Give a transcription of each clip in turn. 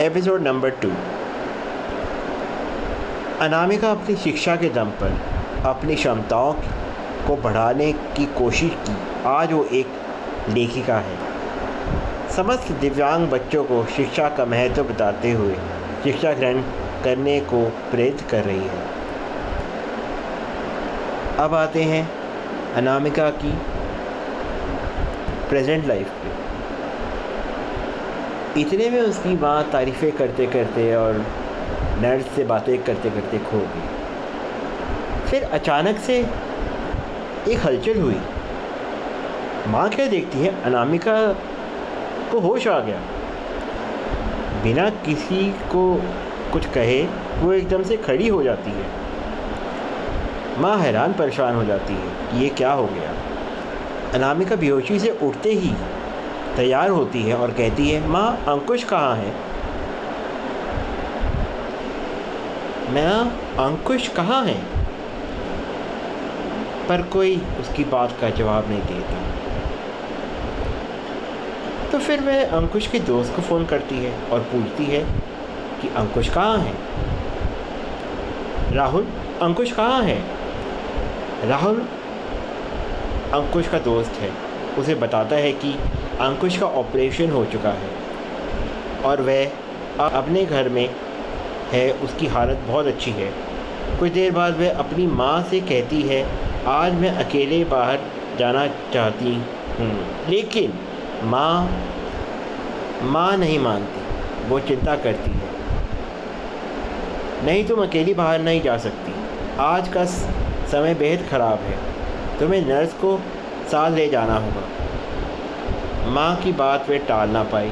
Episode number two Anamika अपनी शिक्षा के दम पर अपनी क्षमताओं को बढ़ाने की कोशिश की। आज वो एक लेखिका है। समस्त दिव्यांग बच्चों को शिक्षा का महत्व बताते हुए शिक्षा ग्रहण करने को प्रेरित कर रही है। अब आते हैं अनामिका की प्रेजेंट लाइफ पे। इतने में उसकी माँ तारीफ़ें करते करते और नर्स से बातें करते करते खो गई। फिर अचानक से एक हलचल हुई। माँ क्या देखती है? अनामिका को होश आ गया। बिना किसी को कुछ कहे, वो एकदम से खड़ी हो जाती है। माँ हैरान परेशान हो जाती है, ये क्या हो गया? अनामिका बेहोशी से उठते ही तैयार होती है और कहती है, माँ, अंकुश कहाँ है? माँ, अंकुश कहाँ है? पर कोई उसकी बात का जवाब नहीं देता। तो फिर वह अंकुश के दोस्त को फ़ोन करती है और पूछती है कि, अंकुश कहाँ है? राहुल, अंकुश कहाँ है? राहुल, अंकुश का दोस्त है। उसे बताता है कि अंकुश का ऑपरेशन हो चुका है। और वह अपने घर में है, उसकी हालत बहुत अच्छी है। कुछ देर बाद वह अपनी माँ से कहती है, आज मैं अकेले बाहर जाना चाहती हूँ। लेकिन माँ माँ नहीं मानती, वो चिंता करती है। नहीं, तुम अकेली बाहर नहीं जा सकती। आज का समय बेहद ख़राब है। तुम्हें नर्स को साथ ले जाना होगा। माँ की बात वे टाल ना पाई।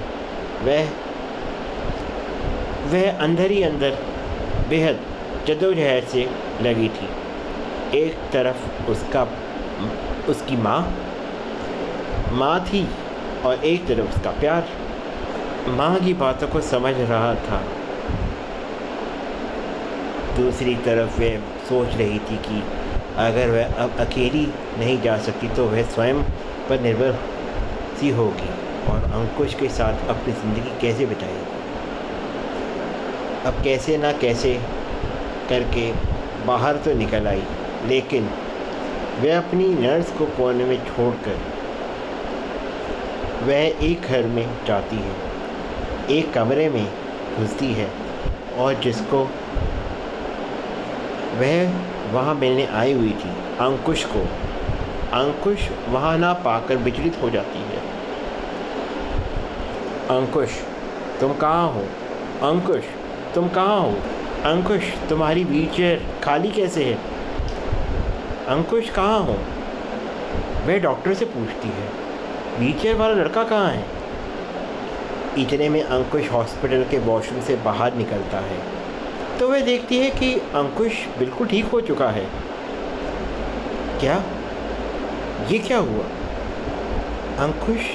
वह वह अंदर ही अंदर बेहद जदोजहद से लगी थी। एक तरफ़ उसका, उसकी माँ माँ थी, और एक तरफ़ उसका प्यार। माँ की बातों को समझ रहा था। दूसरी तरफ़ वह सोच रही थी कि अगर वह अब अकेली नहीं जा सकती तो वह स्वयं पर निर्भर सी होगी और अंकुश के साथ अपनी ज़िंदगी कैसे बिताएगी अब कैसे ना कैसे करके बाहर तो निकल आई, लेकिन वह अपनी नर्स को कोने में छोड़कर वह एक घर में जाती है, एक कमरे में घुसती है और जिसको वह वहाँ मिलने आई हुई थी, अंकुश को। अंकुश वहाँ ना पाकर विचलित हो जाती है। अंकुश, तुम कहाँ हो? अंकुश, तुम कहाँ हो? अंकुश, तुम्हारी व्हीलचेयर खाली कैसे है? अंकुश, कहाँ हो? वह डॉक्टर से पूछती है, व्हीलचेयर वाला लड़का कहाँ है? इतने में अंकुश हॉस्पिटल के वॉशरूम से बाहर निकलता है तो वह देखती है कि अंकुश बिल्कुल ठीक हो चुका है। क्या? ये क्या हुआ? अंकुश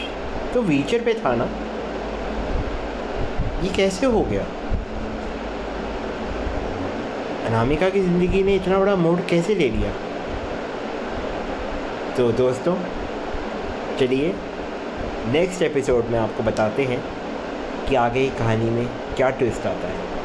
तो व्हीलचेयर पे था ना? ये कैसे हो गया? अनामिका की ज़िंदगी ने इतना बड़ा मोड़ कैसे ले लिया? तो दोस्तों, चलिए नेक्स्ट एपिसोड में आपको बताते हैं कि आगे की कहानी में क्या ट्विस्ट आता है।